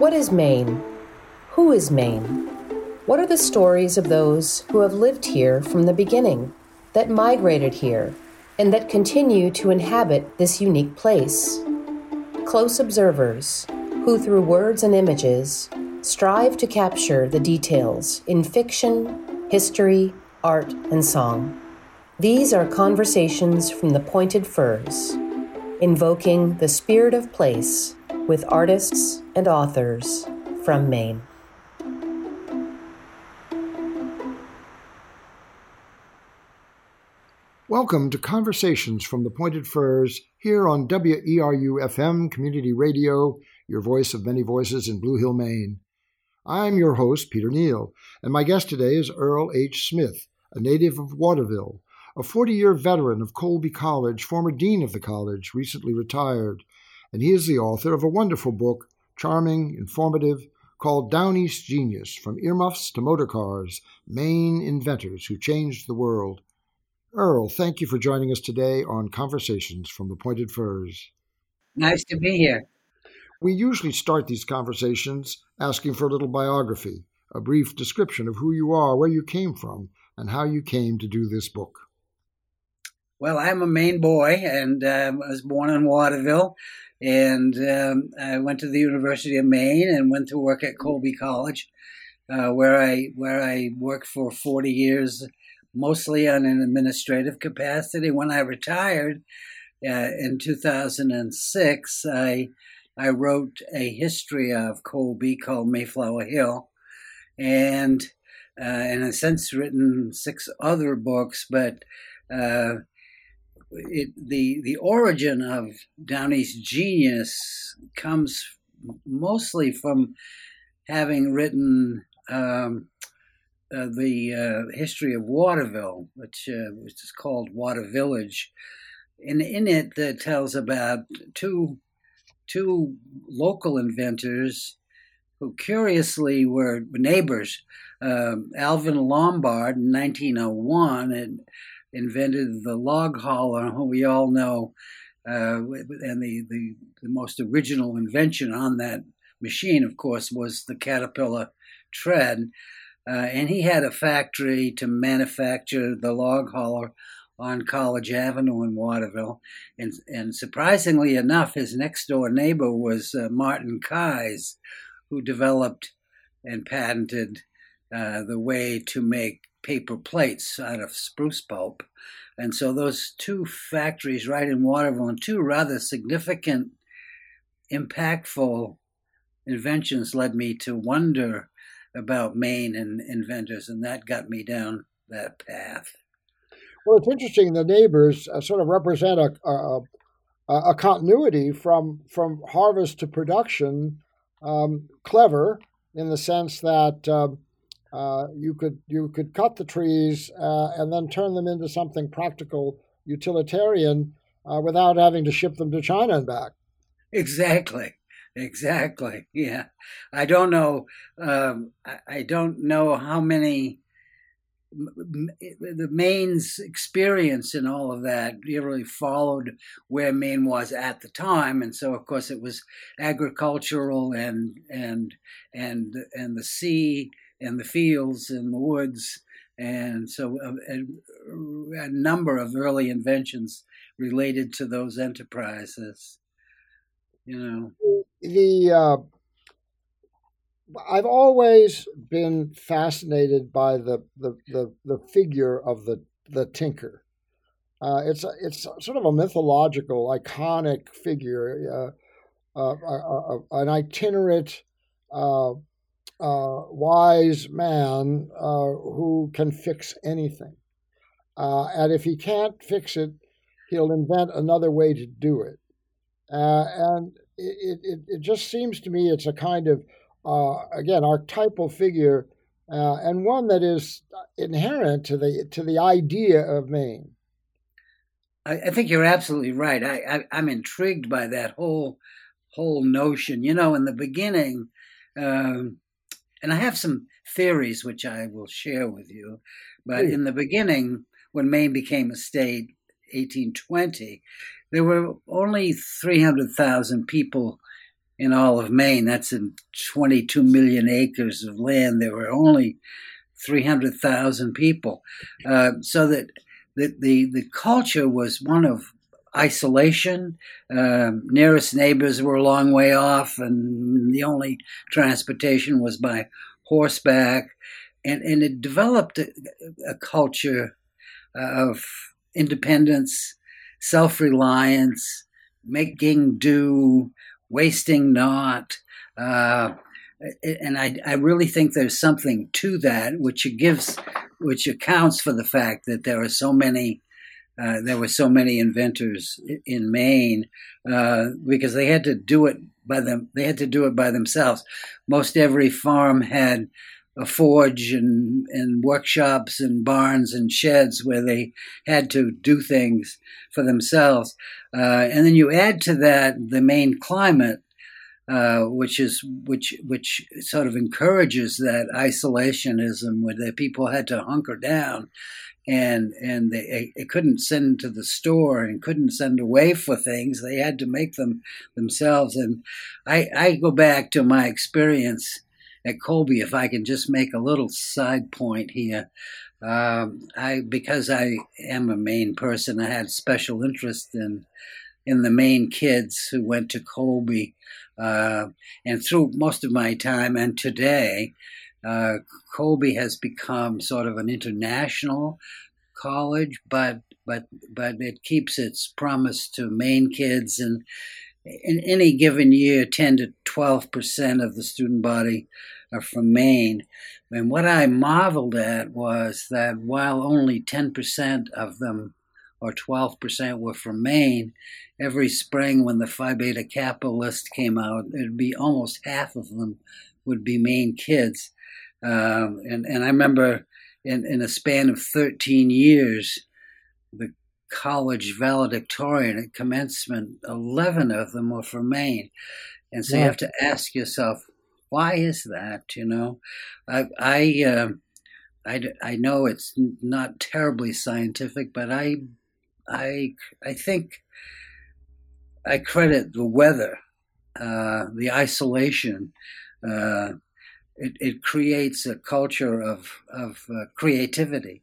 What is Maine? Who is Maine? What are the stories of those who have lived here from the beginning, that migrated here, and that continue to inhabit this unique place? Close observers, who through words and images strive to capture the details in fiction, history, art, and song. These are conversations from the pointed firs, invoking the spirit of place with artists and authors from Maine. Welcome to Conversations from the Pointed Firs here on WERU FM Community Radio, your voice of many voices in Blue Hill, Maine. I'm your host, Peter Neal, and my guest today is Earl H. Smith, a native of Waterville, a 40 year veteran of Colby College, former dean of the college, recently retired, and he is the author of a wonderful book, charming, informative, called Down East Genius From Earmuffs to Motorcars Maine Inventors Who Changed the World. Earl, thank you for joining us today on Conversations from the Pointed Firs. Nice to be here. We usually start these conversations asking for a little biography, a brief description of who you are, where you came from, and how you came to do this book. Well, I'm a Maine boy, and uh, I was born in Waterville, and um, I went to the University of Maine and went to work at Colby College, uh, where I where I worked for 40 years mostly on an administrative capacity. When I retired uh, in 2006, I I wrote a history of Colby called Mayflower Hill, and uh, and I've since written six other books. But uh, it, the the origin of Down East Genius comes mostly from having written um, uh, the uh, history of Waterville, which uh, which is called Water Village. And in it, that tells about two two local inventors who curiously were neighbors. Um, Alvin Lombard in 1901 had invented the log hauler, who we all know, uh, and the, the, the most original invention on that machine, of course, was the Caterpillar tread. Uh, and he had a factory to manufacture the log hauler on College Avenue in Waterville. And, and surprisingly enough, his next door neighbor was uh, Martin Keyes, who developed and patented uh, the way to make paper plates out of spruce pulp. And so those two factories right in Waterville and two rather significant, impactful inventions led me to wonder about Maine and inventors, and that got me down that path. Well, it's interesting. The neighbors uh, sort of represent a, a, a, continuity from from harvest to production. Um, clever in the sense that uh, uh, you could you could cut the trees uh, and then turn them into something practical, utilitarian, uh, without having to ship them to China and back. Exactly. Exactly. Yeah. I don't know. Um, I don't know how many the Maine's experience in all of that really followed where Maine was at the time, and so of course it was agricultural and and and and the sea and the fields and the woods, and so a, a, a number of early inventions related to those enterprises. You know, the uh, I've always been fascinated by the the the, the figure of the the tinker. Uh, it's it's sort of a mythological, iconic figure, uh, uh, uh, uh an itinerant, uh, wise man who can fix anything, and if he can't fix it, he'll invent another way to do it. and it, it, it just seems to me it's a kind of uh, again archetypal figure uh, and one that is inherent to the to the idea of Maine. I, I think you're absolutely right. I, I am intrigued by that whole whole notion. You know, in the beginning, um, and I have some theories which I will share with you. But in the beginning, when Maine became a state, 1820, there were only 300,000 people in all of Maine. That's in 22 million acres of land. There were only 300,000 people. Uh, so that the, the, the culture was one of isolation. Uh, nearest neighbors were a long way off, and the only transportation was by horseback. And, and it developed a, a culture of independence, self reliance, making do, wasting not. Uh, and I, I really think there's something to that, which gives, which accounts for the fact that there are so many, uh, there were so many inventors in Maine uh, because they had to do it by them. They had to do it by themselves. Most every farm had a forge and, and workshops and barns and sheds where they had to do things for themselves. Uh, and then you add to that the Maine climate, uh, which is which which sort of encourages that isolationism where the people had to hunker down and and they, they couldn't send to the store and couldn't send away for things they had to make them themselves and i i go back to my experience at Colby, if I can just make a little side point here. Um, I because I am a Maine person, I had special interest in in the Maine kids who went to Colby, uh, and through most of my time and today, uh, Colby has become sort of an international college, but but but it keeps its promise to Maine kids and in any given year, 10 to 12 percent of the student body are from Maine. And what I marveled at was that while only 10 percent of them or 12 percent were from Maine, every spring when the Phi Beta Kappa list came out, it'd be almost half of them would be Maine kids. Um, and, and I remember in, in a span of 13 years, the college valedictorian at commencement, 11 of them were from Maine. And so yeah. you have to ask yourself, why is that? You know, I, I, uh, I, I know it's not terribly scientific, but I, I, I think I credit the weather, uh, the isolation. Uh, it, it creates a culture of, of uh, creativity.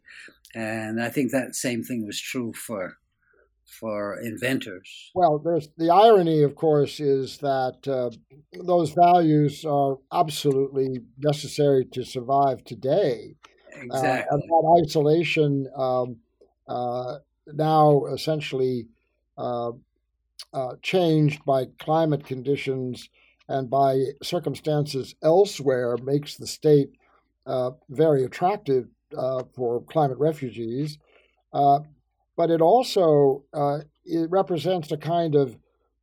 And I think that same thing was true for for inventors. Well, there's the irony, of course, is that uh, those values are absolutely necessary to survive today. Exactly. Uh, and that isolation um, uh, now essentially uh, uh, changed by climate conditions and by circumstances elsewhere makes the state uh, very attractive uh, for climate refugees, uh, but it also uh, it represents a kind of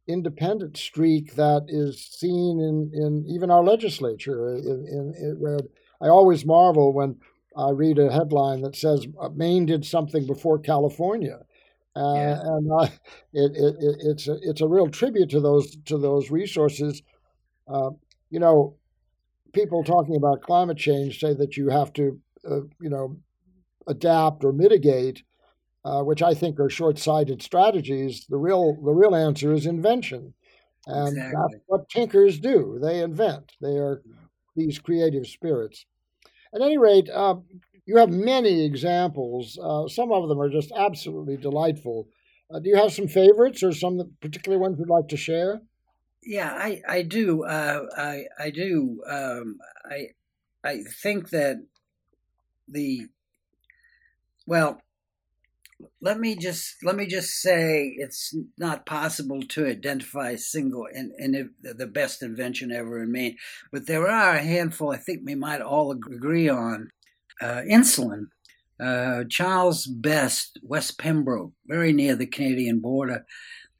independent streak that is seen in, in even our legislature. In, in, in, where I always marvel when I read a headline that says uh, Maine did something before California. Uh, yeah. and uh, it, it, it, it's a, it's a real tribute to those to those resources. Uh, you know, people talking about climate change say that you have to uh, you know, adapt or mitigate, uh, which I think are short-sighted strategies. The real the real answer is invention, and exactly. that's what tinkers do. They invent. They are these creative spirits. At any rate, uh, you have many examples. Uh, some of them are just absolutely delightful. Uh, do you have some favorites or some particular ones you'd like to share? Yeah, I I do. Uh, I I do. Um, I I think that the well let me just let me just say it's not possible to identify a single and, and the best invention ever in Maine, but there are a handful I think we might all agree on. Uh, insulin. Uh, Charles Best, West Pembroke, very near the Canadian border.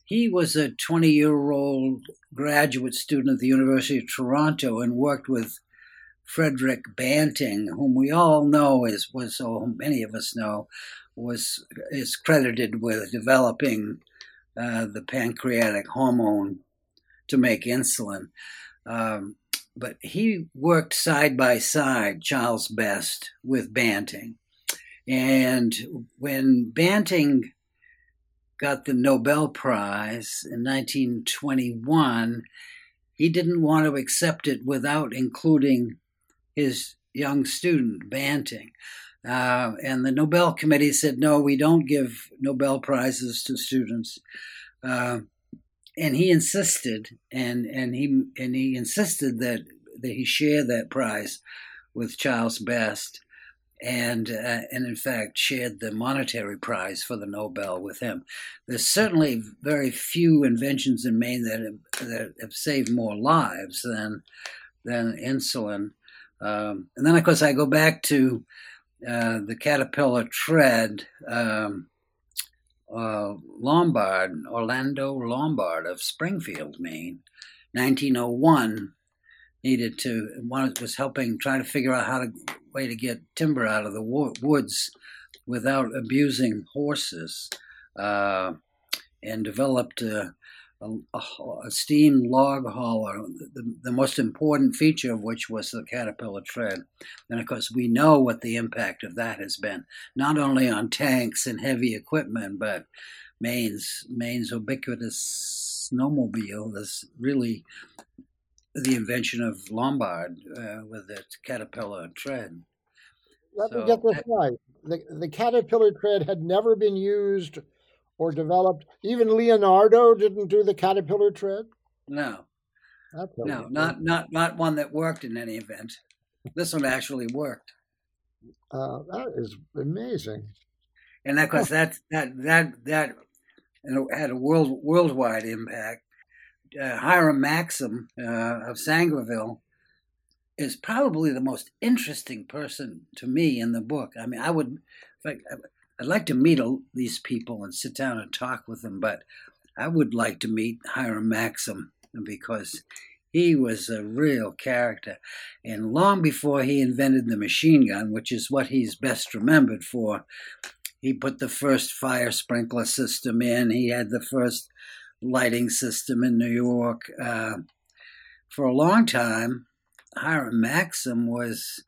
He was a 20 year old graduate student at the University of Toronto and worked with Frederick Banting, whom we all know is was so many of us know, was is credited with developing uh, the pancreatic hormone to make insulin. Um, but he worked side by side, Charles Best, with Banting. And when Banting got the Nobel Prize in 1921, he didn't want to accept it without including his young student, Banting. Uh, and the Nobel Committee said, no, we don't give Nobel Prizes to students. Uh, and he insisted, and, and he and he insisted that that he share that prize with Charles Best, and uh, and in fact shared the monetary prize for the Nobel with him. There's certainly very few inventions in Maine that have, that have saved more lives than than insulin. Um, and then, of course, I go back to uh, the caterpillar tread. Um, uh, Lombard, Orlando Lombard of Springfield, Maine, 1901, needed to one was helping try to figure out how to way to get timber out of the wo- woods without abusing horses, uh, and developed a, a, a, steam log hauler. The, the most important feature of which was the caterpillar tread, and of course we know what the impact of that has been, not only on tanks and heavy equipment, but Maine's Maine's ubiquitous snowmobile is really the invention of Lombard uh, with the caterpillar tread. Let so, me get this right. The, the caterpillar tread had never been used or developed. Even Leonardo didn't do the caterpillar tread. No, no, not not not one that worked in any event. This one actually worked. Uh, that is amazing. And of course, that that that that had a world worldwide impact uh, Hiram Maxim uh, of Sangerville is probably the most interesting person to me in the book. I mean, I would, like, I'd like to meet these people and sit down and talk with them, but I would like to meet Hiram Maxim because he was a real character. And long before he invented the machine gun, which is what he's best remembered for, he put the first fire sprinkler system in. He had the first lighting system in New York. Uh, for a long time, Hiram Maxim was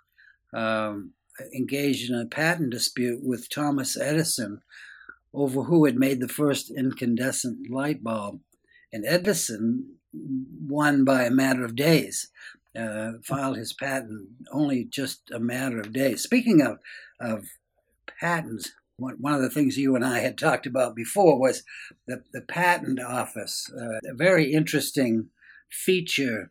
um, engaged in a patent dispute with Thomas Edison over who had made the first incandescent light bulb. And Edison won by a matter of days, uh, filed his patent only just a matter of days. Speaking of, of patents, one of the things you and I had talked about before was the, the patent office, uh, a very interesting feature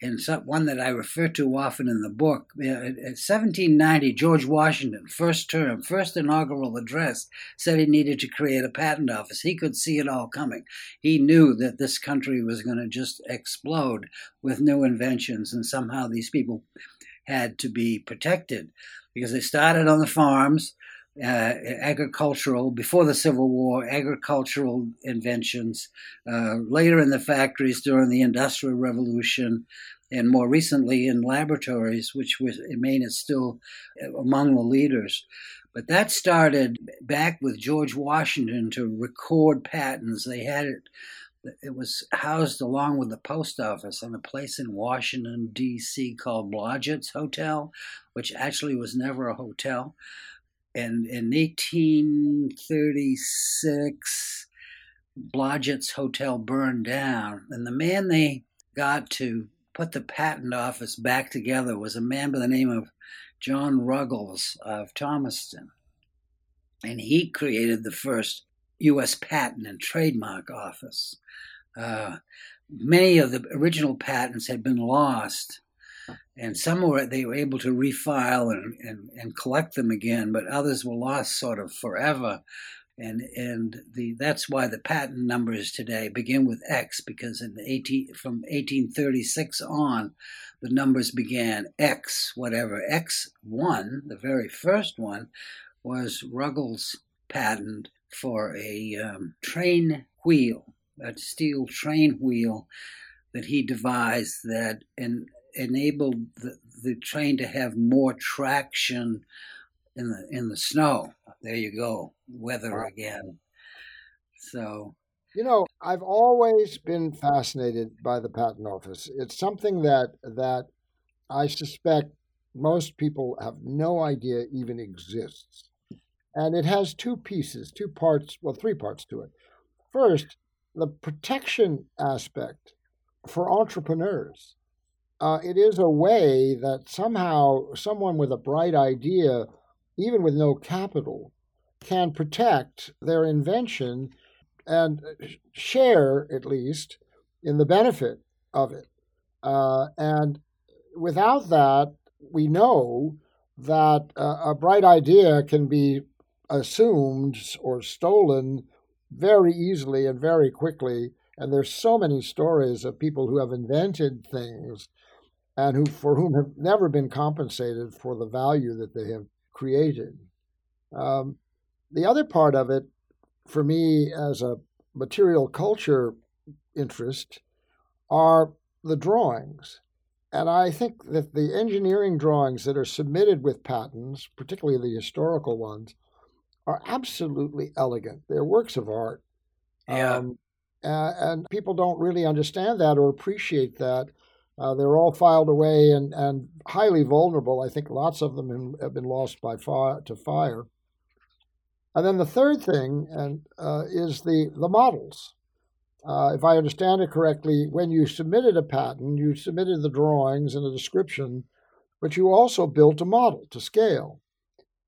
and some, one that I refer to often in the book. Uh, in 1790, George Washington, first term, first inaugural address, said he needed to create a patent office. He could see it all coming. He knew that this country was going to just explode with new inventions, and somehow these people had to be protected because they started on the farms uh, agricultural, before the Civil War, agricultural inventions, uh, later in the factories during the Industrial Revolution, and more recently in laboratories, which was, in Maine is still among the leaders. But that started back with George Washington to record patents. They had it it was housed along with the post office in a place in Washington, D.C. called Blodgett's Hotel, which actually was never a hotel and in 1836, Blodgett's Hotel burned down, and the man they got to put the patent office back together was a man by the name of John Ruggles of Thomaston. And he created the first U.S. Patent and Trademark Office. Uh, many of the original patents had been lost and some were they were able to refile and, and, and collect them again, but others were lost sort of forever. And and the that's why the patent numbers today begin with X because in the 18 from 1836 on, the numbers began X whatever X one the very first one was Ruggles' patent for a um, train wheel, a steel train wheel that he devised that in enabled the, the train to have more traction in the in the snow. There you go, weather again. So, you know, I've always been fascinated by the patent office. It's something that that I suspect most people have no idea even exists. And it has two pieces, two parts, well, three parts to it. First, the protection aspect for entrepreneurs. Uh, it is a way that somehow someone with a bright idea, even with no capital, can protect their invention and share, at least, in the benefit of it. Uh, and without that, we know that uh, a bright idea can be assumed or stolen very easily and very quickly. And there's so many stories of people who have invented things and who for whom have never been compensated for the value that they have created. Um, the other part of it, for me as a material culture interest, are the drawings. And I think that the engineering drawings that are submitted with patents, particularly the historical ones, are absolutely elegant. They're works of art. Yeah. Um, uh, and people don't really understand that or appreciate that. Uh, they're all filed away and, and highly vulnerable. I think lots of them have been lost by fire to fire. And then the third thing and, uh, is the, the models. Uh, if I understand it correctly, when you submitted a patent, you submitted the drawings and a description, but you also built a model to scale.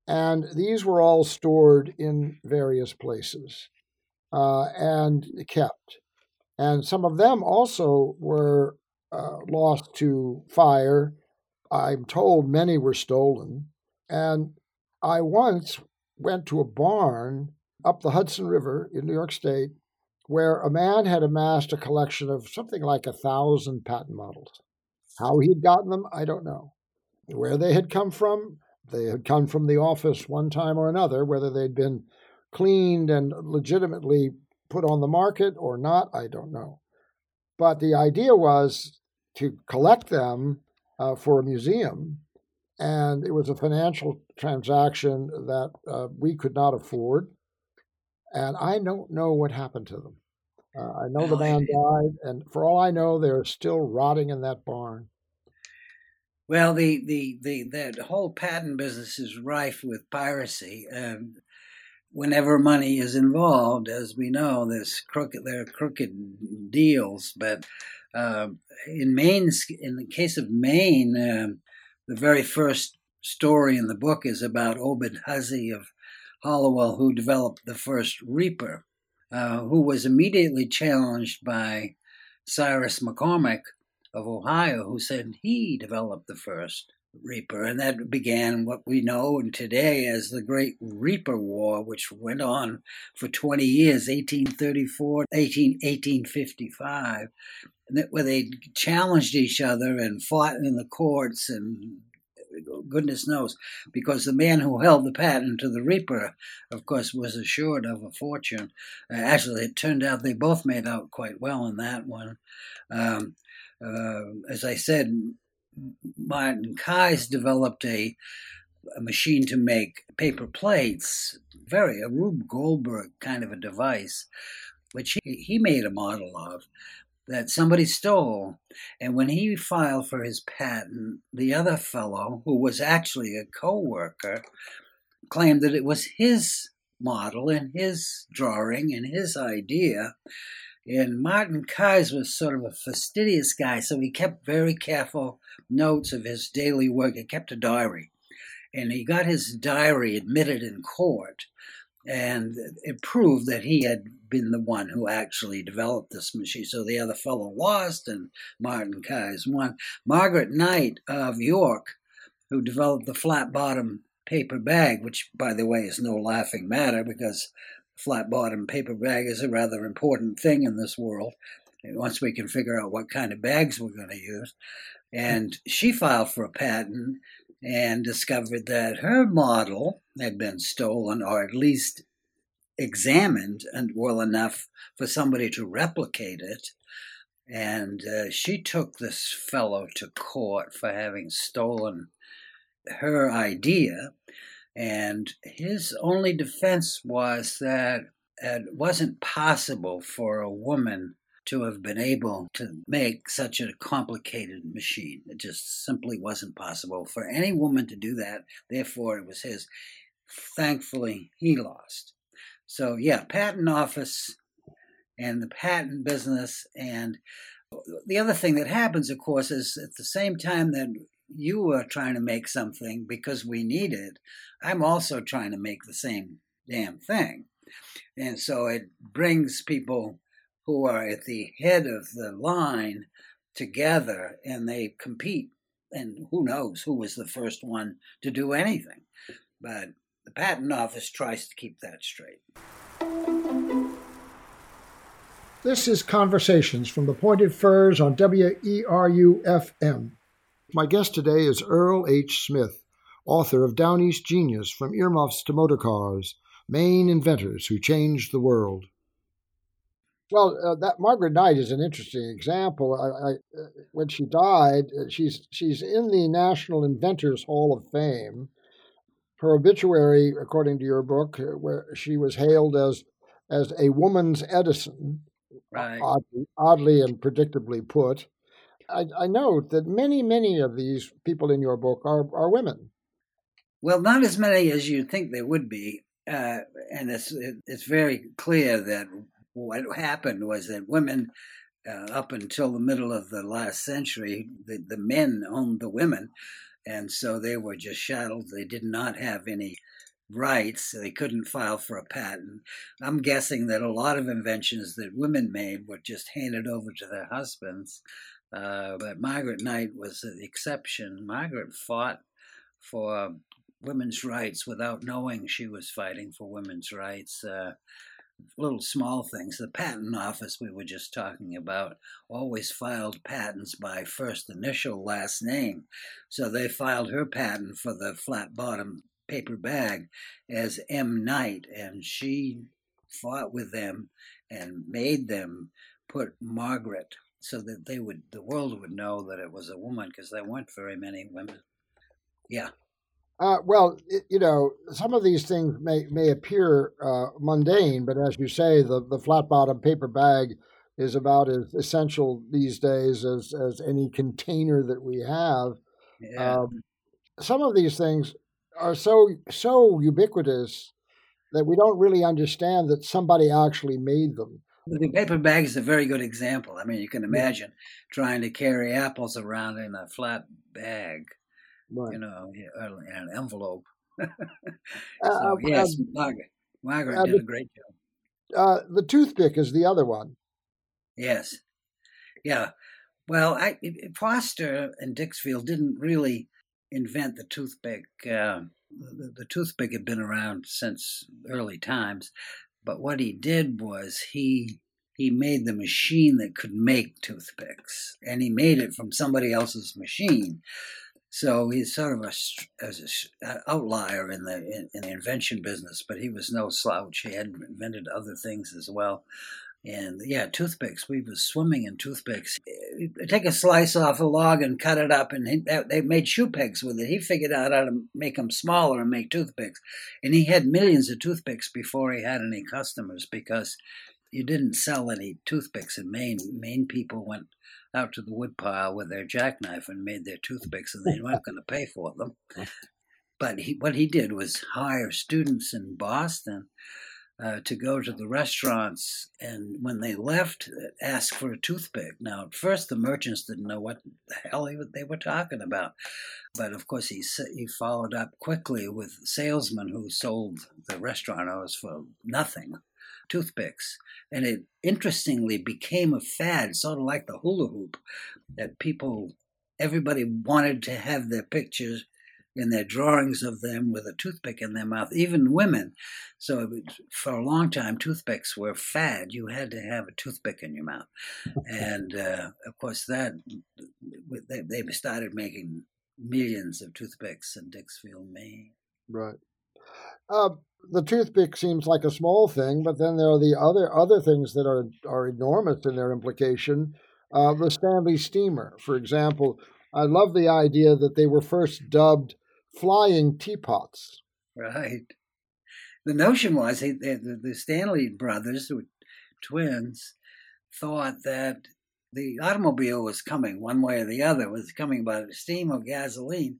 And these were all stored in various places uh, and kept. And some of them also were uh, lost to fire. I'm told many were stolen. And I once went to a barn up the Hudson River in New York State where a man had amassed a collection of something like a thousand patent models. How he'd gotten them, I don't know. Where they had come from, they had come from the office one time or another, whether they'd been cleaned and legitimately put on the market or not, I don't know. But the idea was to collect them uh, for a museum, and it was a financial transaction that uh, we could not afford. And I don't know what happened to them. Uh, I know the man died, and for all I know, they're still rotting in that barn. Well, the the the that whole patent business is rife with piracy. Um, whenever money is involved, as we know, there's crooked there are crooked deals. But uh, in Maine, in the case of Maine, uh, the very first story in the book is about Obed Hussey of Hallowell, who developed the first Reaper, uh, who was immediately challenged by Cyrus McCormick of Ohio, who said he developed the first Reaper. And that began what we know today as the Great Reaper War, which went on for 20 years, 1834 18, 1855, where they challenged each other and fought in the courts and goodness knows, because the man who held the patent to the Reaper, of course, was assured of a fortune. Uh, actually, it turned out they both made out quite well in that one. Um, uh, as I said, Martin Keyes developed a, a machine to make paper plates, very a Rube Goldberg kind of a device, which he, he made a model of that somebody stole. And when he filed for his patent, the other fellow, who was actually a co worker, claimed that it was his model and his drawing and his idea. And Martin Keyes was sort of a fastidious guy, so he kept very careful notes of his daily work. He kept a diary. And he got his diary admitted in court and it proved that he had been the one who actually developed this machine. So the other fellow lost, and Martin Keyes won. Margaret Knight of York, who developed the flat bottom paper bag, which, by the way, is no laughing matter because flat bottom paper bag is a rather important thing in this world. Once we can figure out what kind of bags we're going to use. And she filed for a patent and discovered that her model had been stolen or at least examined and well enough for somebody to replicate it. And uh, she took this fellow to court for having stolen her idea. And his only defense was that it wasn't possible for a woman to have been able to make such a complicated machine. It just simply wasn't possible for any woman to do that. Therefore, it was his. Thankfully, he lost. So, yeah, patent office and the patent business and The other thing that happens, of course, is at the same time that you are trying to make something because we need it, I'm also trying to make the same damn thing. And so it brings people who are at the head of the line together and they compete. And who knows who was the first one to do anything. But the Patent Office tries to keep that straight. This is Conversations from the Pointed Firs on WERU FM. My guest today is Earl H. Smith, author of Down East Genius From Earmuffs to Motorcars Maine Inventors Who Changed the World. Well, uh, that Margaret Knight is an interesting example. I, I, uh, when she died, uh, she's she's in the National Inventors Hall of Fame. Her obituary, according to your book, uh, where she was hailed as as a woman's Edison, right. oddly, oddly and predictably put. I, I note that many, many of these people in your book are, are women. Well, not as many as you'd think there would be. Uh, and it's it's very clear that what happened was that women, uh, up until the middle of the last century, the, the men owned the women, and so they were just chattel. They did not have any rights. They couldn't file for a patent. I'm guessing that a lot of inventions that women made were just handed over to their husbands. Uh, but Margaret Knight was the exception. Margaret fought for women's rights without knowing she was fighting for women's rights. Uh, little small things. The patent office we were just talking about always filed patents by first initial, last name. So they filed her patent for the flat bottom paper bag as M. Knight, and she fought with them and made them put Margaret so that they would the world would know that it was a woman because there weren't very many women. Yeah. Uh, well, it, you know, some of these things may may appear uh, mundane, but as you say, the the flat bottom paper bag is about as essential these days as as any container that we have. Yeah. Um, some of these things are so so ubiquitous that we don't really understand that somebody actually made them. The paper bag is a very good example. I mean, you can imagine yeah. trying to carry apples around in a flat bag, right. you know, in an envelope. so, uh, yes, um, Margaret, Margaret uh, did a great job. Uh, the toothpick is the other one. Yes. Yeah. Well, I, Foster and Dixfield didn't really invent the toothpick. Uh, the, the, toothpick had been around since early times, but what he did was he he made the machine that could make toothpicks, and he made it from somebody else's machine. So he's sort of a, as an uh, outlier in the in, in, the invention business, but he was no slouch. He had invented other things as well. And yeah, toothpicks. We were swimming in toothpicks. Eh, take a slice off a log and cut it up, and he, they made shoe pegs with it. He figured out how to make them smaller and make toothpicks. And he had millions of toothpicks before he had any customers because you didn't sell any toothpicks in Maine. Maine people went out to the woodpile with their jackknife and made their toothpicks, and they weren't going to pay for them. But he, what he did was hire students in Boston uh, to go to the restaurants and when they left, ask for a toothpick. Now, at first, the merchants didn't know what the hell they were talking about. But of course, he, he followed up quickly with salesmen who sold the restaurant owners for nothing toothpicks. And it interestingly became a fad, sort of like the hula hoop, that people, everybody wanted to have their pictures in their drawings of them with a toothpick in their mouth, even women. So for a long time, toothpicks were fad. You had to have a toothpick in your mouth, and uh, of course that they, they started making millions of toothpicks in Dixfield, Maine. Right. Uh, the toothpick seems like a small thing, but then there are the other other things that are are enormous in their implication. Uh, the Stanley steamer, for example, I love the idea that they were first dubbed flying teapots. Right. The notion was that the, the Stanley brothers, who were twins, thought that the automobile was coming one way or the other, was coming by steam or gasoline.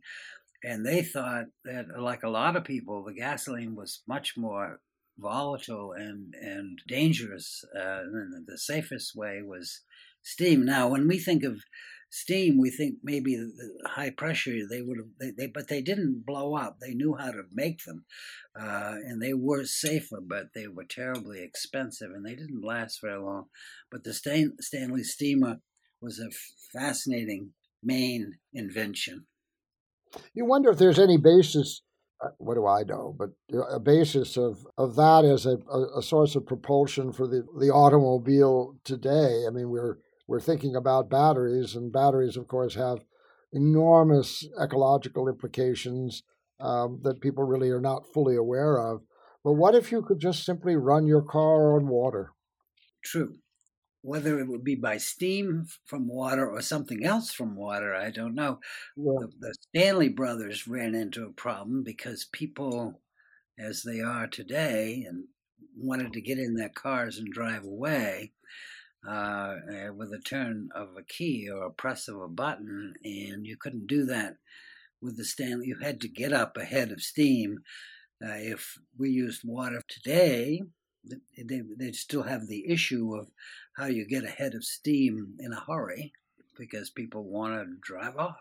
And they thought that, like a lot of people, the gasoline was much more volatile and, and dangerous. Uh, and the safest way was steam. Now, when we think of steam, we think maybe the high pressure they would have, they, they, but they didn't blow up. They knew how to make them, uh, and they were safer, but they were terribly expensive, and they didn't last very long. But the Stan, Stanley steamer was a fascinating Maine invention. You wonder if there's any basis. Uh, what do I know? But a basis of, of that as a, a source of propulsion for the, the automobile today. I mean, we're we're thinking about batteries, and batteries, of course, have enormous ecological implications um, that people really are not fully aware of. But what if you could just simply run your car on water? True. Whether it would be by steam from water or something else from water, I don't know. Yeah. The, the Stanley brothers ran into a problem because people, as they are today, and wanted to get in their cars and drive away uh, eh, with a turn of a key or a press of a button, and you couldn't do that with the Stanley. You had to get up ahead of steam. Uh, if we used water today, they, they'd still have the issue of how you get ahead of steam in a hurry because people want to drive off.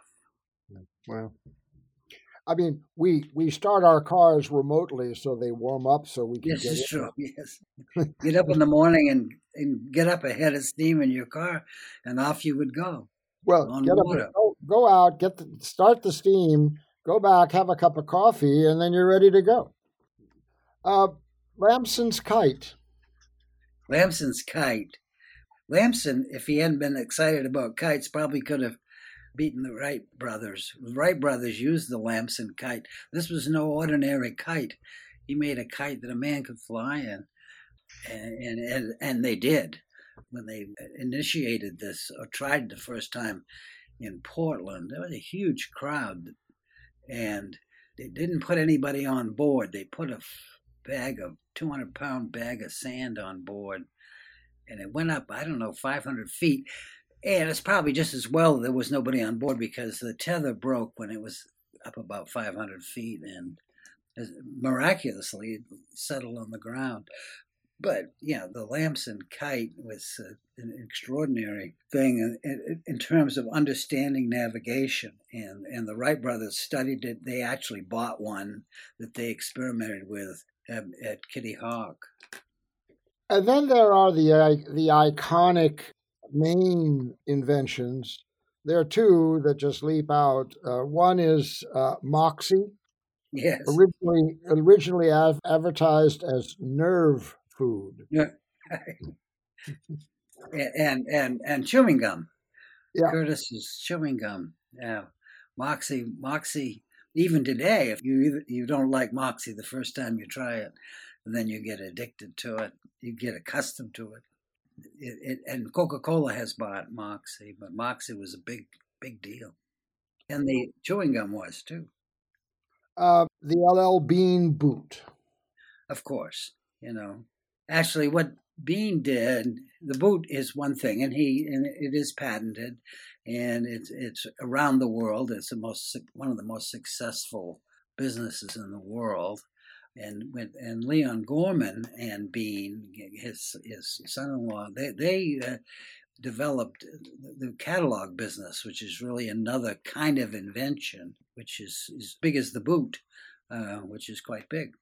Well, I mean, we we start our cars remotely so they warm up so we can. Yes, get it's true. Yes, get up in the morning and and get up ahead of steam in your car, and off you would go. Well, get water. up, go, go out, get the, start the steam, go back, have a cup of coffee, and then you're ready to go. Uh, Lamson's kite. Lamson's kite. Lamson, if he hadn't been excited about kites, probably could have beaten the Wright brothers. The Wright brothers used the Lamson kite. This was no ordinary kite. He made a kite that a man could fly in, and and and they did when they initiated this or tried the first time in Portland. There was a huge crowd, and they didn't put anybody on board. They put a bag of 200 pound bag of sand on board, and it went up. I don't know 500 feet. And it's probably just as well there was nobody on board because the tether broke when it was up about 500 feet and miraculously it settled on the ground. But yeah, the Lamson kite was uh, an extraordinary thing in, in, terms of understanding navigation. And, and the Wright brothers studied it. They actually bought one that they experimented with at, at Kitty Hawk. And then there are the the iconic Maine inventions. There are two that just leap out. Uh, one is uh, Moxie. Yes. Originally, originally av- advertised as nerve food. Yeah. and and and chewing gum. Yeah. Curtis's chewing gum. Yeah. Moxie, Moxie. Even today, if you you don't like Moxie the first time you try it, then you get addicted to it. You get accustomed to it it, it, and Coca Cola has bought Moxie, but Moxie was a big, big deal, and the chewing gum was too. Uh, the LL Bean boot, of course. You know, actually, what Bean did, the boot is one thing, and he and it is patented, and it's it's around the world. It's the most one of the most successful businesses in the world and with and Leon Gorman and Bean, his his son-in-law, they they uh, developed the catalog business, which is really another kind of invention, which is as big as the boot, uh, which is quite big.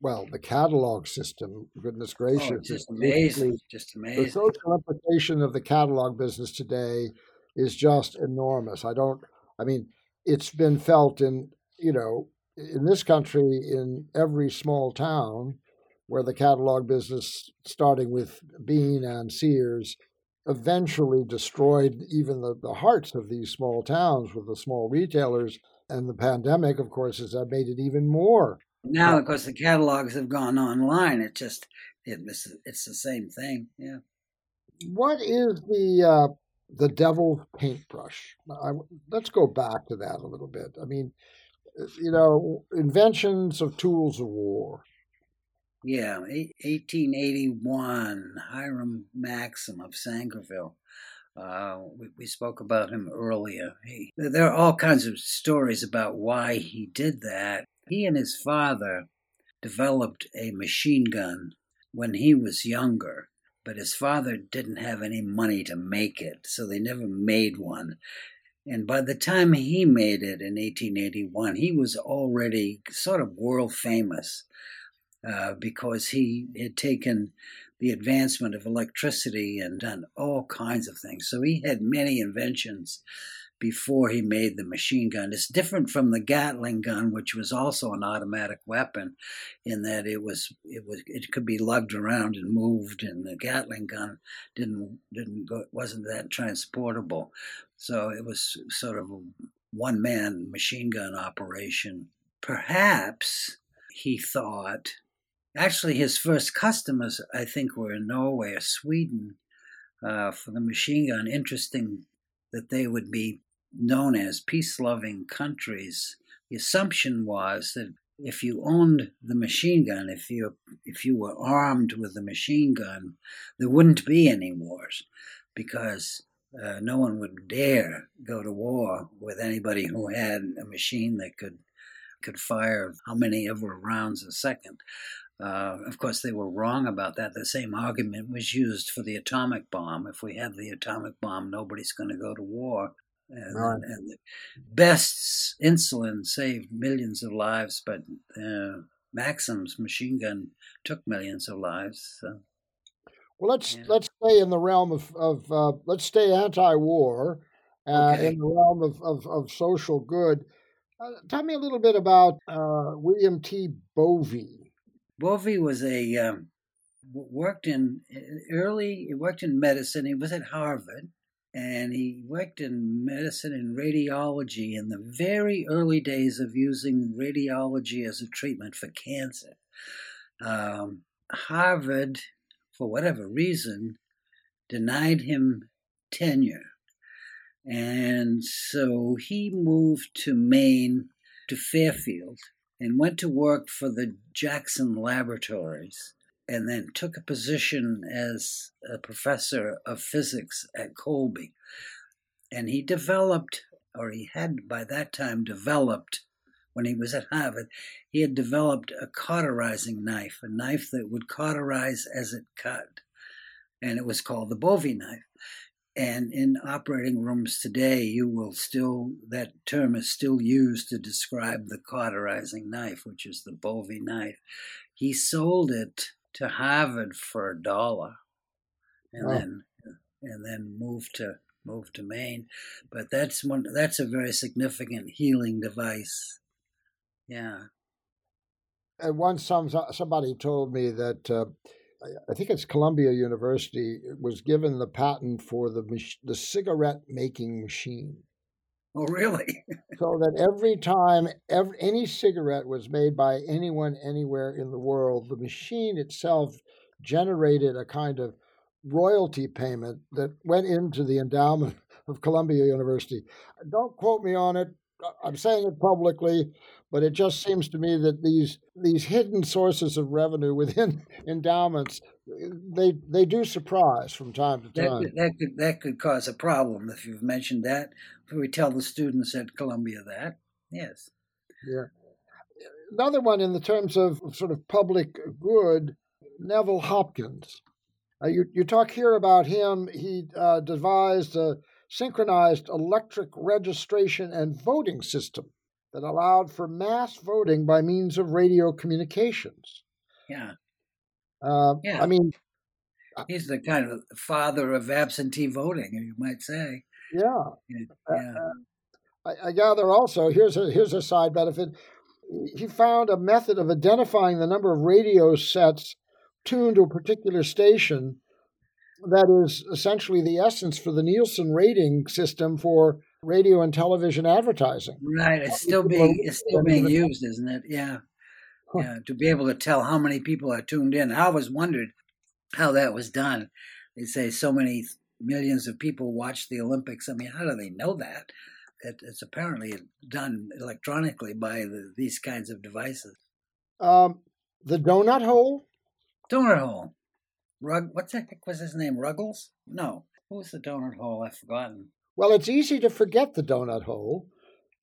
Well, the catalog system, goodness oh, gracious, oh, just amazing, just amazing. The social implication of the catalog business today is just enormous. I don't, I mean, it's been felt in you know in this country, in every small town where the catalog business, starting with Bean and Sears, eventually destroyed even the, the hearts of these small towns with the small retailers. And the pandemic, of course, has made it even more. Now, of course, the catalogs have gone online. It just it, it's it's the same thing. Yeah. What is the uh, the devil's paintbrush? I, let's go back to that a little bit. I mean, you know, inventions of tools of war. Yeah, 1881, Hiram Maxim of Sangerville. Uh, we, we, spoke about him earlier. He, there are all kinds of stories about why he did that. He and his father developed a machine gun when he was younger, but his father didn't have any money to make it, so they never made one. And by the time he made it in 1881, he was already sort of world famous uh, because he had taken the advancement of electricity and done all kinds of things. So he had many inventions before he made the machine gun. It's different from the Gatling gun, which was also an automatic weapon, in that it was it was it could be lugged around and moved, and the Gatling gun didn't didn't go, wasn't that transportable. So it was sort of a one man machine gun operation. Perhaps he thought. Actually, his first customers, I think, were in Norway or Sweden uh, for the machine gun. Interesting that they would be known as peace loving countries, the assumption was that if you owned the machine gun, if you if you were armed with the machine gun, there wouldn't be any wars, because uh, no one would dare go to war with anybody who had a machine that could could fire how many ever rounds a second. Uh, of course, they were wrong about that. The same argument was used for the atomic bomb. If we have the atomic bomb, nobody's going to go to war. And, right. and, the best insulin saved millions of lives, but uh, Maxim's machine gun took millions of lives. So. Well, let's yeah. let's stay in the realm of, of uh, let's stay anti-war uh, okay. in the realm of, of, of social good. Uh, tell me a little bit about uh, William T. Bovie. Bovie was a um, worked in early. He worked in medicine. He was at Harvard, and he worked in medicine and radiology in the very early days of using radiology as a treatment for cancer. Um, Harvard, for whatever reason, denied him tenure. And so he moved to Maine, to Fairfield, and went to work for the Jackson Laboratories and then took a position as a professor of physics at Colby. And he developed, or he had by that time developed, when he was at Harvard, he had developed a cauterizing knife, a knife that would cauterize as it cut. And it was called the Bovie knife. And in operating rooms today, you will still, that term is still used to describe the cauterizing knife, which is the Bovie knife. He sold it to Harvard for a dollar, and oh. then and then moved to moved to Maine. But that's one that's a very significant healing device. Yeah. And once some somebody told me that uh, I think it's Columbia University was given the patent for the the cigarette making machine. Oh, really? so that every time every, any cigarette was made by anyone anywhere in the world, the machine itself generated a kind of royalty payment that went into the endowment of Columbia University. Don't quote me on it. I'm saying it publicly, but it just seems to me that these these hidden sources of revenue within endowments they they do surprise from time to time. That could, that could, that could cause a problem if you've mentioned that. We tell the students at Columbia that, yes. Yeah. Another one in the terms of sort of public good, Nevil Hopkins. Uh, you you talk here about him. He uh, devised a synchronized electric registration and voting system that allowed for mass voting by means of radio communications. Yeah. Uh, yeah. I mean, uh he's the kind of father of absentee voting, you might say. Yeah. Yeah. Uh, I, I gather also here's a here's a side benefit. He found a method of identifying the number of radio sets tuned to a particular station that is essentially the essence for the Nielsen rating system for radio and television advertising. Right, it's still being it's still being used, isn't it? Yeah, yeah. To be able to tell how many people are tuned in, I always wondered how that was done. They say so many millions of people watch the Olympics. I mean, how do they know that? It, it's apparently done electronically by the, these kinds of devices. Um, the donut hole. Donut hole. Rug. What the heck was his name? Ruggles? No. Who's the donut hole? I've forgotten. Well, it's easy to forget the donut hole.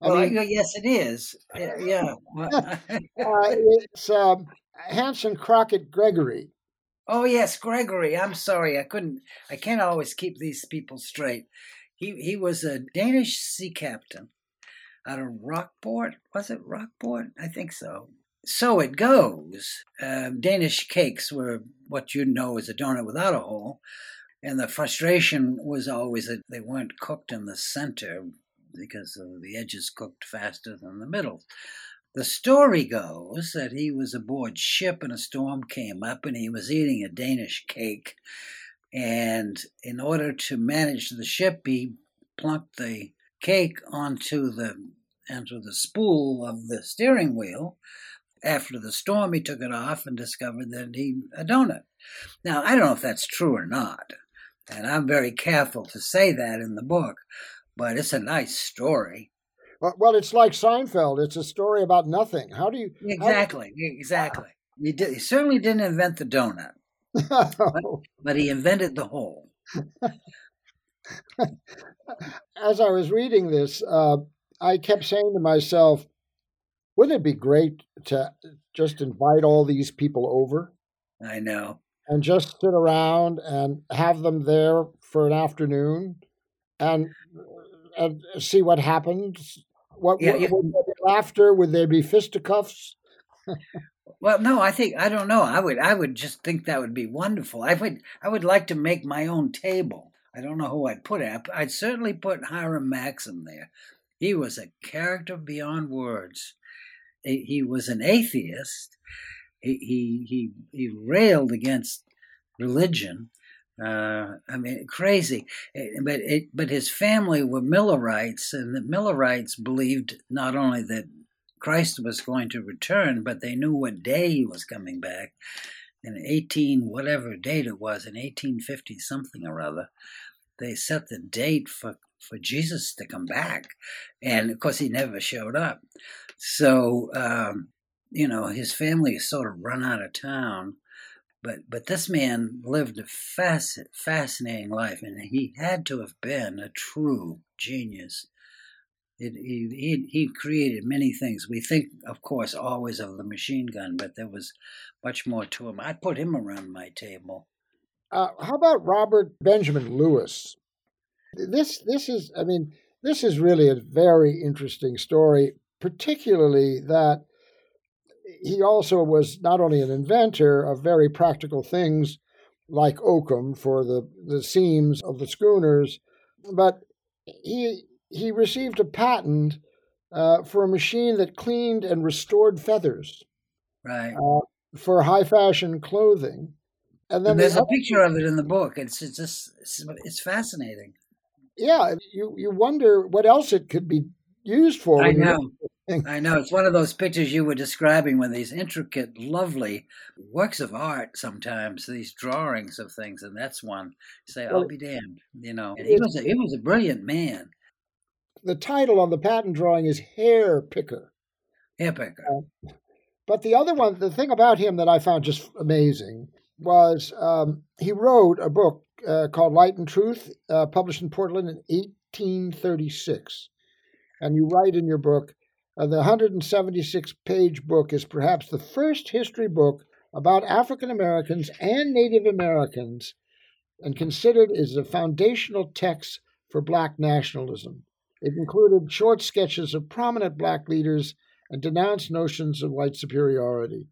I well, mean, yes, it is. Yeah. uh, it's um, Hanson Crockett Gregory. Oh yes, Gregory. I'm sorry, I couldn't. I can't always keep these people straight. He he was a Danish sea captain out of Rockport. Was it Rockport? I think so. So it goes. Uh, Danish cakes were what you know as a donut without a hole, and the frustration was always that they weren't cooked in the center because the edges cooked faster than the middle. The story goes that he was aboard ship and a storm came up and he was eating a Danish cake. And in order to manage the ship, he plunked the cake onto the onto the spool of the steering wheel. After the storm, he took it off and discovered that he a donut. Now I don't know if that's true or not, and I'm very careful to say that in the book, but it's a nice story. Well, it's like Seinfeld. It's a story about nothing. How do you exactly, do you, exactly? He, did, he, certainly didn't invent the donut, but, but he invented the hole. As I was reading this, uh, I kept saying to myself, "Wouldn't it be great to just invite all these people over?" I know, and just sit around and have them there for an afternoon, and and see what happens. What, yeah, yeah. would there be laughter? Would there be fisticuffs? well, no, I think I don't know. I would I would just think that would be wonderful. I would I would like to make my own table. I don't know who I'd put it. I'd certainly put Hiram Maxim there. He was a character beyond words. He was an atheist. He he he, he railed against religion, uh, I mean, crazy. Eh, but it, but his family were Millerites, and the Millerites believed not only that Christ was going to return, but they knew what day he was coming back. In 18, whatever date it was, in 1850 something or other, they set the date for for Jesus to come back, and of course he never showed up. So um, you know his family sort of run out of town but but this man lived a fasc- fascinating life, and he had to have been a true genius. It, he, he, he created many things. We think, of course, always of the machine gun, but there was much more to him. I put him around my table. Uh, how about Robert Benjamin Lewis? This this is, I mean, this is really a very interesting story, particularly that he also was not only an inventor of very practical things like oakum for the, the seams of the schooners, but he he received a patent uh, for a machine that cleaned and restored feathers, right, uh, for high fashion clothing. And then and there's the a picture of it in the book. It's it's just it's, it's, fascinating. Yeah, you you wonder what else it could be used for. I know. I know it's one of those pictures you were describing with these intricate, lovely works of art. Sometimes these drawings of things, and that's one. You say, "I'll be damned," you know. He was a, he was a brilliant man. The title on the patent drawing is Hair Picker. Hair Picker. Uh, but the other one, the thing about him that I found just amazing was um, he wrote a book uh, called Light and Truth, uh, published in Portland in 1836. And you write in your book uh, the 176 page book is perhaps the first history book about African Americans and Native Americans and considered as a foundational text for black nationalism. It included short sketches of prominent black leaders and denounced notions of white superiority.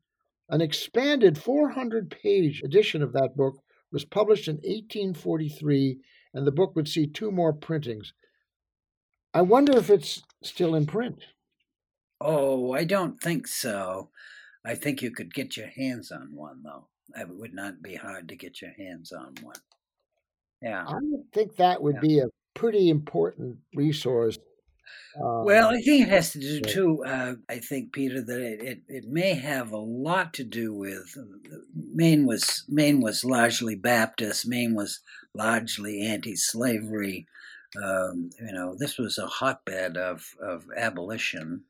An expanded 400 page edition of that book was published in 1843, and the book would see two more printings. I wonder if it's still in print. Oh, I don't think so. I think you could get your hands on one, though. It would not be hard to get your hands on one. Yeah. I would think that would yeah. be a pretty important resource. Um, well, I think it has to do too. Uh, I think Peter that it, it, it may have a lot to do with Maine was Maine was largely Baptist. Maine was largely anti-slavery. Um, you know, this was a hotbed of of abolition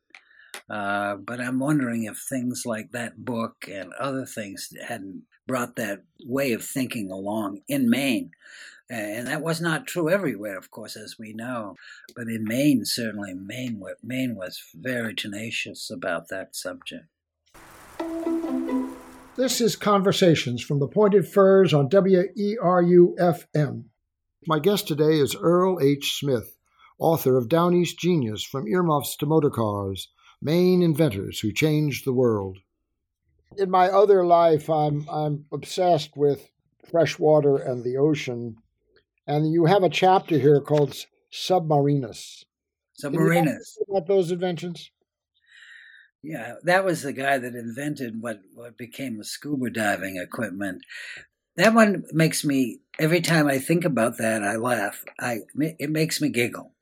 uh, but I'm wondering if things like that book and other things hadn't brought that way of thinking along in Maine. And that was not true everywhere, of course, as we know. But in Maine, certainly, Maine, Maine was very tenacious about that subject. This is Conversations from the Pointed Firs on WERU FM. My guest today is Earl H. Smith, author of Down East Genius From Earmuffs to Motorcars Maine Inventors Who Changed the World. In my other life, I'm, I'm obsessed with freshwater and the ocean. And you have a chapter here called Submarinus. Submarinus. About those inventions? Yeah, that was the guy that invented what, what became the scuba diving equipment. That one makes me every time I think about that, I laugh. I it makes me giggle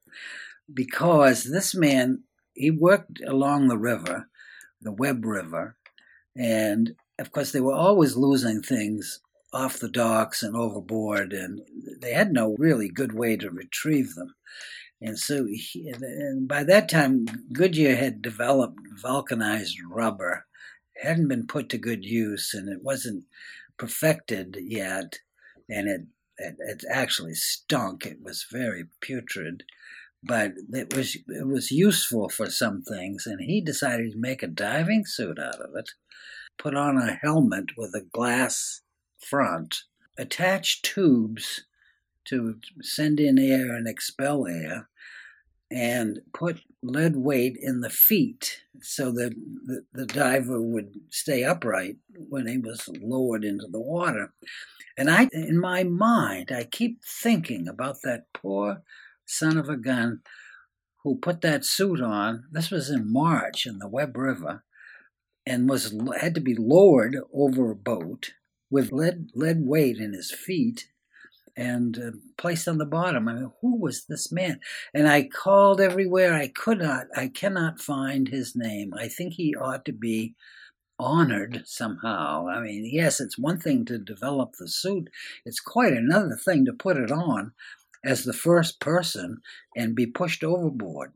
because this man he worked along the river, the Webb River, and of course they were always losing things off the docks and overboard, and they had no really good way to retrieve them. And so, he, and by that time, Goodyear had developed vulcanized rubber. It hadn't been put to good use, and it wasn't perfected yet. And it, it, it actually stunk. It was very putrid, but it was it was useful for some things. And he decided to make a diving suit out of it, put on a helmet with a glass front, attach tubes to send in air and expel air, and put lead weight in the feet so that the, the, diver would stay upright when he was lowered into the water. And I, in my mind, I keep thinking about that poor son of a gun who put that suit on. This was in March in the Webb River, and was had to be lowered over a boat with lead lead weight in his feet and uh, placed on the bottom. I mean, who was this man? And I called everywhere. I could not, I cannot find his name. I think he ought to be honored somehow. I mean, yes, it's one thing to develop the suit, it's quite another thing to put it on as the first person and be pushed overboard.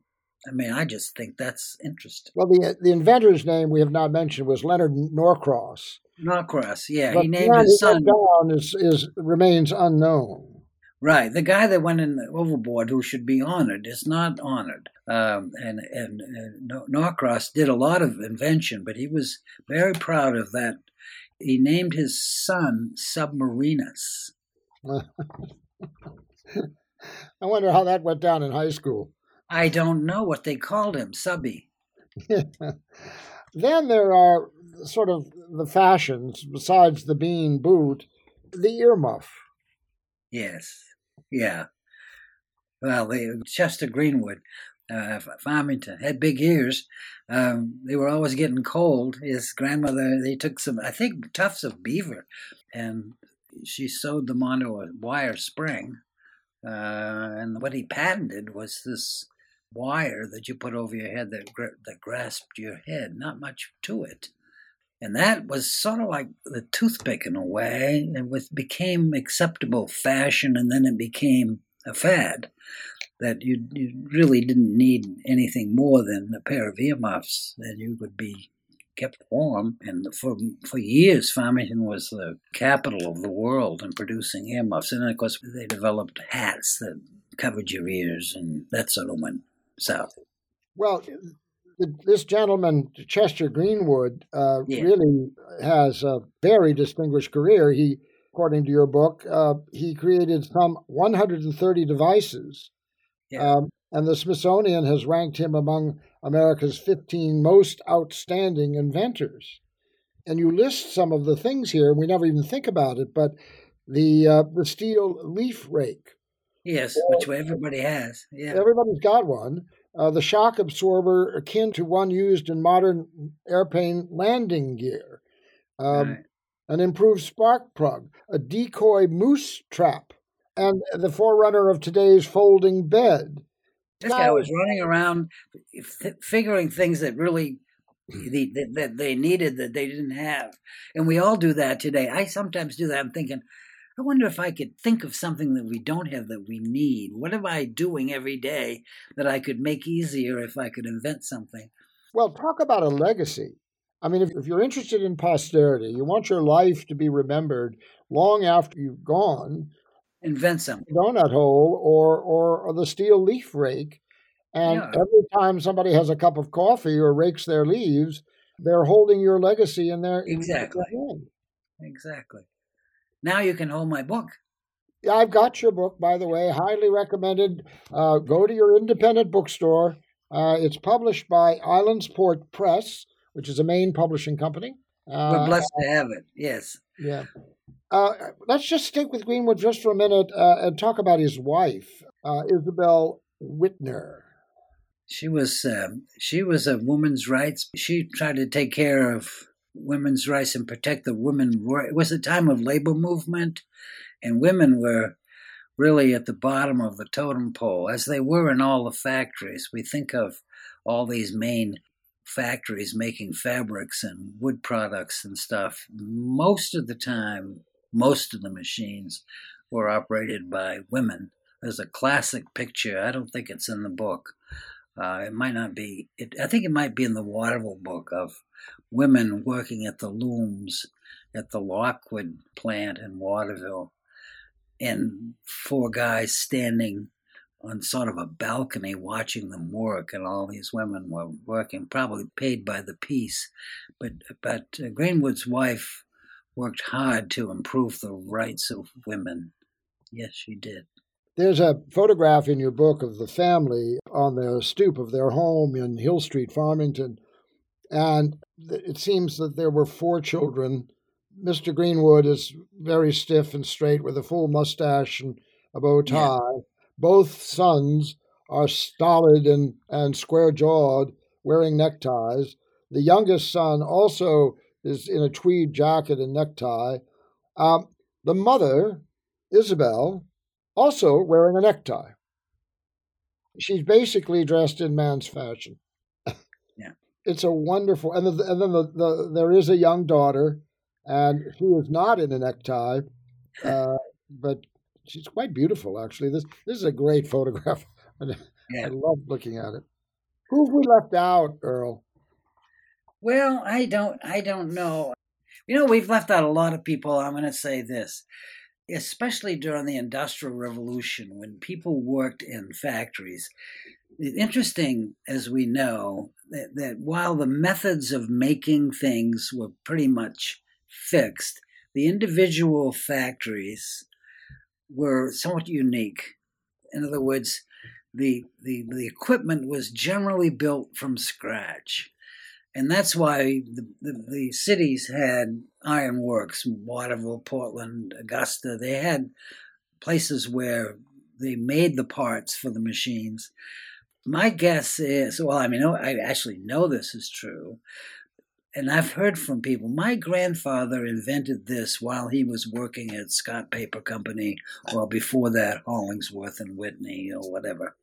I mean, I just think that's interesting. Well, the the inventor's name we have not mentioned was Leonard Norcross. Norcross, yeah, but he named his son. Down is, is remains unknown. Right, the guy that went in overboard, who should be honored, is not honored. Um, and, and and Norcross did a lot of invention, but he was very proud of that. He named his son Submarinus. I wonder how that went down in high school. I don't know what they called him, Subby. then there are sort of the fashions, besides the bean boot, the earmuff. Yes, yeah. Well, the Chester Greenwood, uh, Farmington, had big ears. Um, they were always getting cold. His grandmother, they took some, I think, tufts of beaver, and she sewed them onto a wire spring. Uh, and what he patented was this wire that you put over your head that that grasped your head. Not much to it, and that was sort of like the toothpick in a way. It was became acceptable fashion, and then it became a fad. That you you really didn't need anything more than a pair of earmuffs, and you would be kept warm. And for for years, Farmington was the capital of the world in producing earmuffs. And then, of course, they developed hats that covered your ears, and that sort of went south. Well, this gentleman, Chester Greenwood, uh, yeah. really has a very distinguished career. He, according to your book, uh, he created some 130 devices. Yeah. Um, and the Smithsonian has ranked him among America's 15 most outstanding inventors. And you list some of the things here, we never even think about it, but the uh, the steel leaf rake. Yes, which everybody has. Yeah, everybody's got one uh, the shock absorber akin to one used in modern airplane landing gear, um, right. an improved spark plug, a decoy moose trap, and the forerunner of today's folding bed. This now, guy was running around figuring things that really hmm. that they needed that they didn't have, and we all do that today. I sometimes do that. I'm thinking, I wonder if I could think of something that we don't have that we need. What am I doing every day that I could make easier if I could invent something? Well, talk about a legacy. I mean, if, if you're interested in posterity, you want your life to be remembered long after you've gone. Invent something. Donut hole or, or, or the steel leaf rake. And yeah. every time somebody has a cup of coffee or rakes their leaves, they're holding your legacy in their exactly. In exactly. Now you can hold my book. Yeah, I've got your book, by the way. Highly recommended. Uh, go to your independent bookstore. Uh, it's published by Islandport Press, which is a Maine publishing company. Uh, We're blessed to have it. Yes. Yeah. Uh, let's just stick with Greenwood just for a minute uh, and talk about his wife, uh, Isabel Whitney. She was uh, she was a woman's rights. She tried to take care of women's rights and protect the women. It was a time of labor movement, and women were really at the bottom of the totem pole, as they were in all the factories. We think of all these Maine factories making fabrics and wood products and stuff. Most of the time, most of the machines were operated by women. There's a classic picture. I don't think it's in the book. Uh, it might not be. It, I think it might be in the Waterville book of women working at the looms at the Lockwood plant in Waterville and four guys standing on sort of a balcony watching them work, and all these women were working, probably paid by the piece. But but uh, Greenwood's wife worked hard to improve the rights of women. Yes, she did. There's a photograph in your book of the family on the stoop of their home in Hill Street, Farmington, and it seems that there were four children Mr. Greenwood is very stiff and straight with a full mustache and a bow tie. Yeah. Both sons are stolid and, and square jawed, wearing neckties. The youngest son also is in a tweed jacket and necktie. Um, the mother, Isabel, also wearing a necktie. She's basically dressed in man's fashion. Yeah. it's a wonderful, and, the, and then the, the, there is a young daughter and she is not in a necktie, uh, but she's quite beautiful. Actually, this this is a great photograph. yeah. I love looking at it. Who have we left out, Earl? Well, I don't. I don't know. You know, we've left out a lot of people. I'm going to say this, especially during the Industrial Revolution, when people worked in factories. It's interesting, as we know, that, that while the methods of making things were pretty much fixed. The individual factories were somewhat unique. In other words, the, the, the equipment was generally built from scratch. And that's why the, the, the cities had ironworks, Waterville, Portland, Augusta. They had places where they made the parts for the machines. My guess is, well, I mean, I actually know this is true, and I've heard from people. My grandfather invented this while he was working at Scott Paper Company, or before that, Hollingsworth and Whitney, or whatever.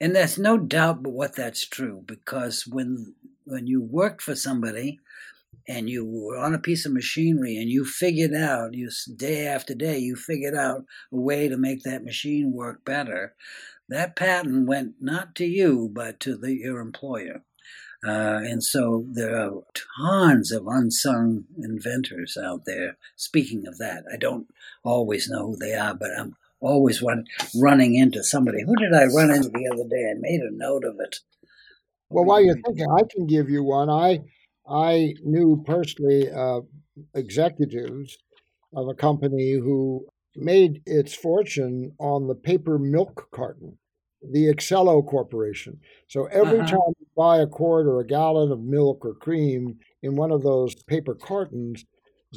And there's no doubt but what that's true, because when when you worked for somebody and you were on a piece of machinery and you figured out, you day after day, you figured out a way to make that machine work better. That patent went not to you, but to the, your employer. Uh, and so there are tons of unsung inventors out there. Speaking of that, I don't always know who they are, but I'm always run, running into somebody. Who did I run into the other day? I made a note of it. Well, while you're thinking, I can give you one. I I knew personally uh, executives of a company who made its fortune on the paper milk carton the Ex-Cell-O Corporation. So every uh-huh. time you buy a quart or a gallon of milk or cream in one of those paper cartons,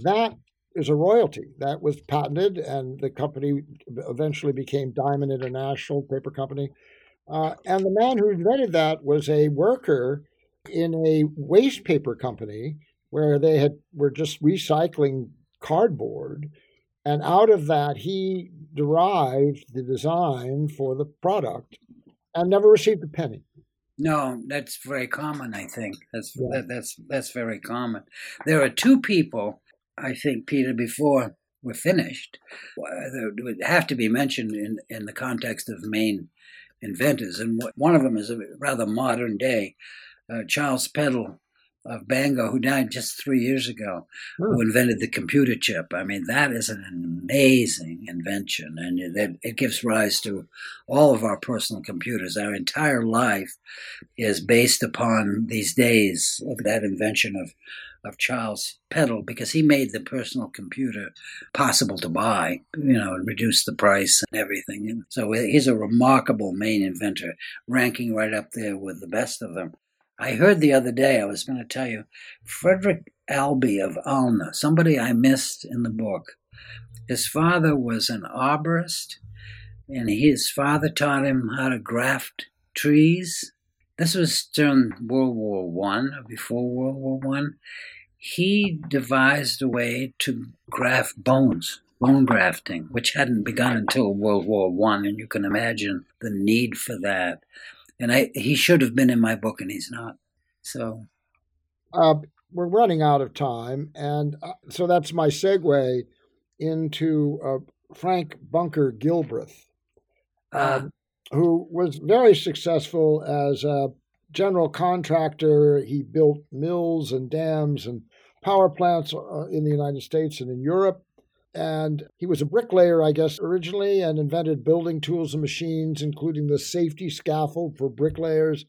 that is a royalty. That was patented, and the company eventually became Diamond International Paper Company. Uh, and the man who invented that was a worker in a waste paper company where they had were just recycling cardboard and out of that, he derived the design for the product and never received a penny. No, that's very common. I think that's yeah. that, that's that's very common. There are two people, I think, Peter, before we're finished, that would have to be mentioned in in the context of Maine inventors, and one of them is a rather modern day, uh, Charles Peddle, of Bangor, who died just three years ago, Hmm. who invented the computer chip. I mean, that is an amazing invention, and it, it gives rise to all of our personal computers. Our entire life is based upon these days of that invention of of Charles Peddle because he made the personal computer possible to buy, you know, and reduce the price and everything. And so he's a remarkable Maine inventor, ranking right up there with the best of them. I heard the other day, I was going to tell you, Frederick Albee of Alna, somebody I missed in the book. His father was an arborist, and his father taught him how to graft trees. This was during World War One, or before World War One. He devised a way to graft bones, bone grafting, which hadn't begun until World War One, and you can imagine the need for that. And I, he should have been in my book, and he's not. So Uh, we're running out of time, and uh, so that's my segue into uh, Frank Bunker Gilbreth, uh, um, who was very successful as a general contractor. He built mills and dams and power plants uh, in the United States and in Europe. And he was a bricklayer, I guess, originally, and invented building tools and machines, including the safety scaffold for bricklayers,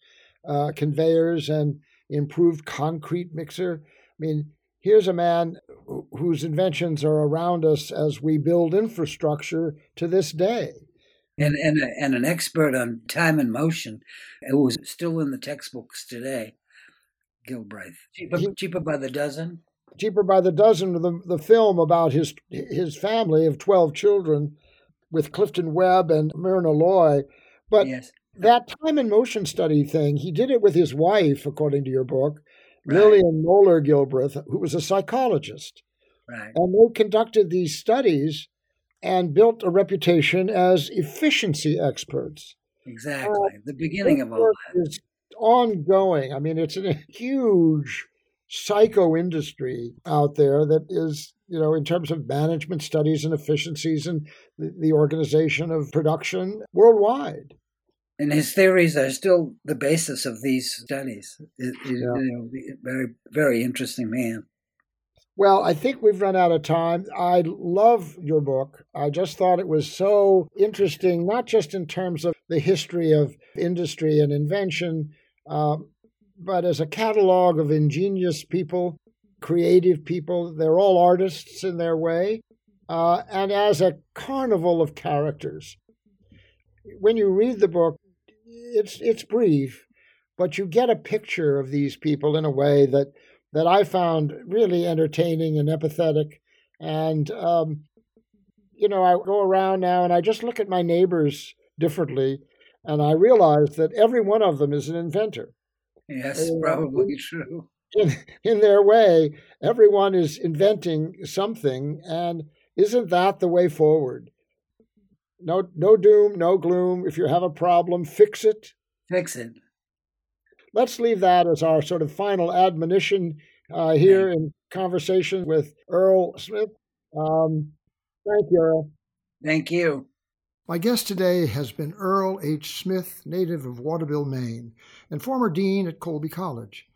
uh, conveyors, and improved concrete mixer. I mean, here's a man whose inventions are around us as we build infrastructure to this day. and and and an expert on time and motion, who was still in the textbooks today. Gilbreth, cheaper, He- cheaper by the dozen. Cheaper by the dozen, the, the film about his his family of 12 children with Clifton Webb and Myrna Loy. But yes, that time and motion study thing, he did it with his wife, according to your book, Right. Lillian Moeller Gilbreth, who was a psychologist. right. And they conducted these studies and built a reputation as efficiency experts. Exactly. the beginning uh, of This all that. is ongoing. I mean, it's a huge psycho industry out there that is, you know, in terms of management studies and efficiencies and the, organization of production worldwide. And his theories are still the basis of these studies. It, it- Yeah. you know, very, very interesting man. Well, I think we've run out of time. I love your book. I just thought it was so interesting, not just in terms of the history of industry and invention, um, but as a catalog of ingenious people, creative people. They're all artists in their way, uh, and as a carnival of characters. When you read the book, it's it's brief, but you get a picture of these people in a way that that I found really entertaining and empathetic. And, um, you know, I go around now and I just look at my neighbors differently, and I realize that every one of them is an inventor. Yes, Uh, probably true. In, in their way, everyone is inventing something, and isn't that the way forward? No, no doom, no gloom. If you have a problem, fix it. Fix it. let's leave that as our sort of final admonition uh, here in conversation with Earl Smith. Um, thank you, Earl. Thank you. My guest today has been Earl H. Smith, native of Waterville, Maine, and former dean at Colby College.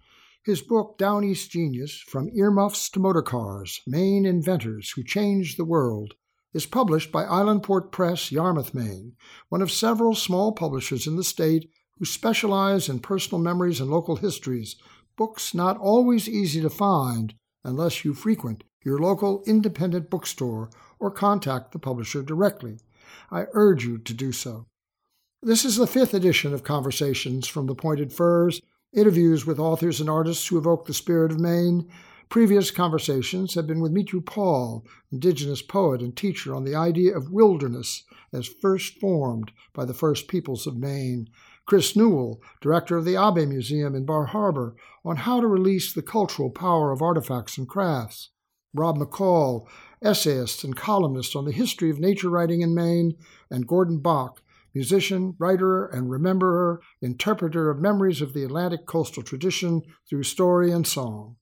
His book, Down East Genius From Earmuffs to Motorcars Maine Inventors Who Changed the World, is published by Islandport Press, Yarmouth, Maine, one of several small publishers in the state who specialize in personal memories and local histories, books not always easy to find unless you frequent your local independent bookstore or contact the publisher directly. I urge you to do so. This is the fifth edition of Conversations from the Pointed Firs, interviews with authors and artists who evoke the spirit of Maine. Previous conversations have been with Mihku Paul, Indigenous poet and teacher on the idea of wilderness as first formed by the first peoples of Maine. Chris Newell, director of the Abbe Museum in Bar Harbor, on how to release the cultural power of artifacts and crafts. Rob McCall, essayist and columnist on the history of nature writing in Maine, and Gordon Bok, musician, writer, and rememberer, interpreter of memories of the Atlantic coastal tradition through story and song.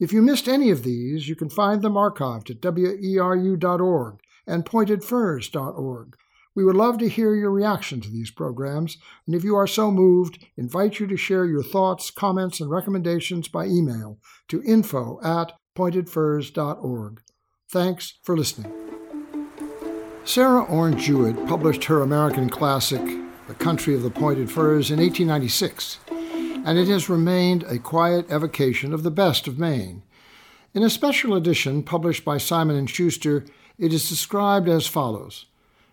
If you missed any of these, you can find them archived at weru.org and pointedfirs.org, We would love to hear your reaction to these programs, and if you are so moved, invite you to share your thoughts, comments, and recommendations by email to info at pointedfirs.org. Thanks for listening. Sarah Orne Jewett published her American classic, The Country of the Pointed Firs, in 1896, and it has remained a quiet evocation of the best of Maine. In a special edition published by Simon & Schuster, it is described as follows.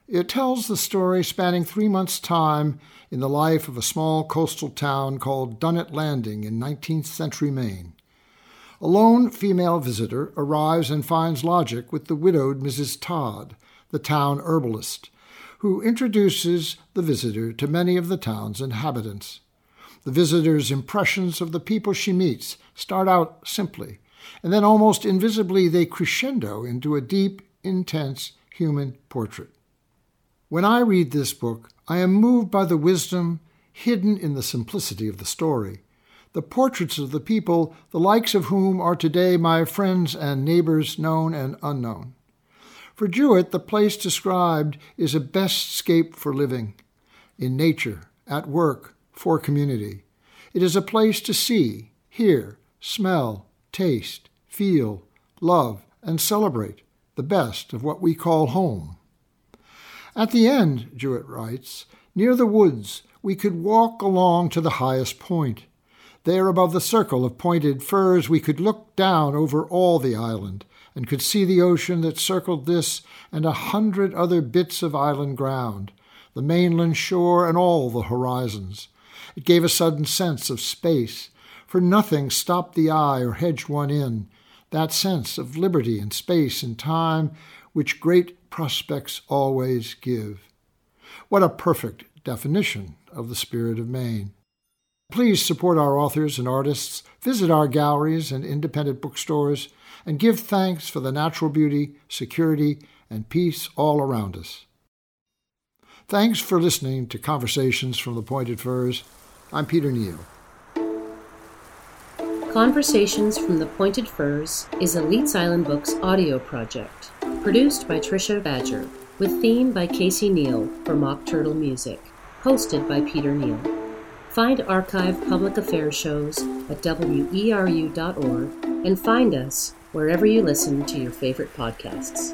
It tells the story spanning three months' time in the life of a small coastal town called Dunnet Landing in 19th century Maine. A lone female visitor arrives and finds logic with the widowed Mrs. Todd, the town herbalist, who introduces the visitor to many of the town's inhabitants. The visitor's impressions of the people she meets start out simply, and then almost invisibly they crescendo into a deep, intense human portrait. When I read this book, I am moved by the wisdom hidden in the simplicity of the story. The portraits of the people, the likes of whom are today my friends and neighbors, known and unknown. For Jewett, the place described is a best scape for living, in nature, at work, for community. It is a place to see, hear, smell, taste, feel, love, and celebrate the best of what we call home. At the end, Jewett writes, near the woods, we could walk along to the highest point. There above the circle of pointed firs, we could look down over all the island and could see the ocean that circled this and a hundred other bits of island ground, the mainland shore and all the horizons. It gave a sudden sense of space, for nothing stopped the eye or hedged one in, that sense of liberty and space and time which great prospects always give. What a perfect definition of the spirit of Maine. Please support our authors and artists, visit our galleries and independent bookstores, and give thanks for the natural beauty, security, and peace all around us. Thanks for listening to Conversations from the Pointed Firs. I'm Peter Neal. Conversations from the Pointed Firs is a Leeds Island Books audio project, produced by Trisha Badger, with theme by Casey Neal for Mock Turtle Music, hosted by Peter Neal. Find archived public affairs shows at weru.org and find us wherever you listen to your favorite podcasts.